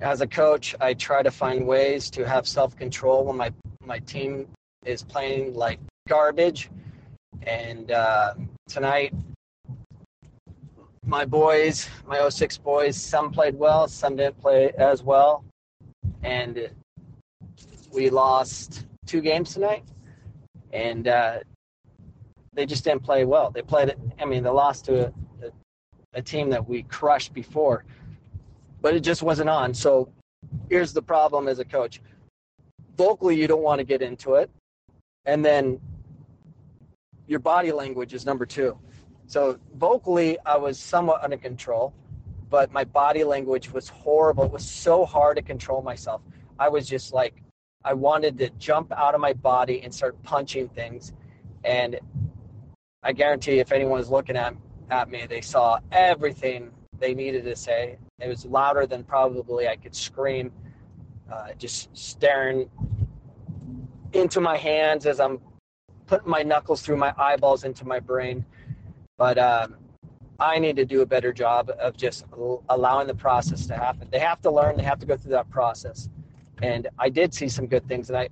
as a coach, I try to find ways to have self control when my my team is playing like garbage. And uh, tonight, my boys, my 06 boys, some played well, some didn't play as well, and we lost two games tonight. And uh, they just didn't play well. They played, I mean, they lost to a, a, a team that we crushed before, but it just wasn't on. So here's the problem as a coach vocally, you don't want to get into it. And then your body language is number two. So vocally, I was somewhat under control, but my body language was horrible. It was so hard to control myself. I was just like, I wanted to jump out of my body and start punching things. And I guarantee if anyone was looking at, at me, they saw everything they needed to say. It was louder than probably I could scream, uh, just staring into my hands as I'm putting my knuckles through my eyeballs into my brain. But um, I need to do a better job of just allowing the process to happen. They have to learn, they have to go through that process. And I did see some good things. And I,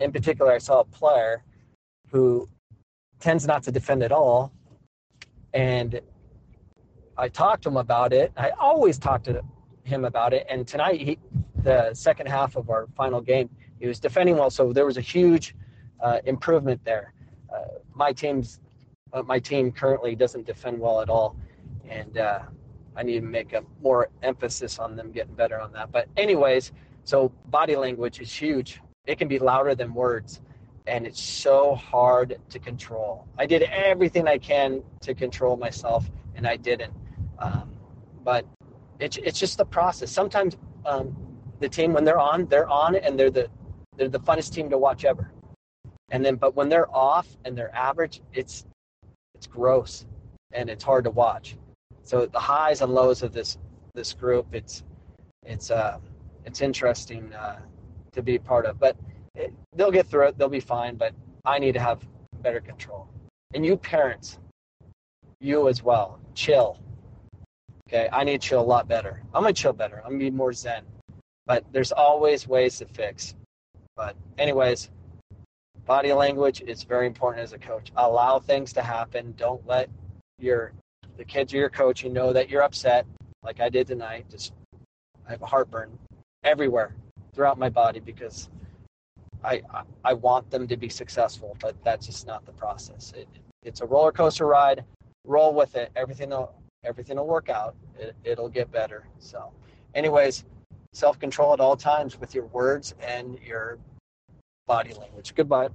in particular, I saw a player who tends not to defend at all. And I talked to him about it. I always talk to him about it. And tonight, he, the second half of our final game, he was defending well. So there was a huge uh, improvement there. Uh, my team's uh, my team currently doesn't defend well at all, and uh, I need to make a more emphasis on them getting better on that. But anyways, so body language is huge. It can be louder than words and it's so hard to control. I did everything I can to control myself, and I didn't. Um, but it's it's just the process. Sometimes um, the team, when they're on, they're on, and they're the they're the funnest team to watch ever. And then, but when they're off and they're average, it's it's gross and it's hard to watch. So the highs and lows of this this group, it's it's uh, it's interesting uh, to be part of. But it, they'll get through it. They'll be fine. But I need to have better control. And you parents, you as well, chill. Okay, I need to chill a lot better. I'm gonna chill better. I'm gonna be more zen. But there's always ways to fix. But anyways, body language is very important as a coach. Allow things to happen. Don't let your the kids you're coaching know that you're upset, like I did tonight. Just I have a heartburn everywhere throughout my body because I, I want them to be successful, but that's just not the process. It, it's a roller coaster ride. Roll with it. Everything will everything will work out. It, it'll get better. So, anyways, self control at all times with your words and your body language. Goodbye.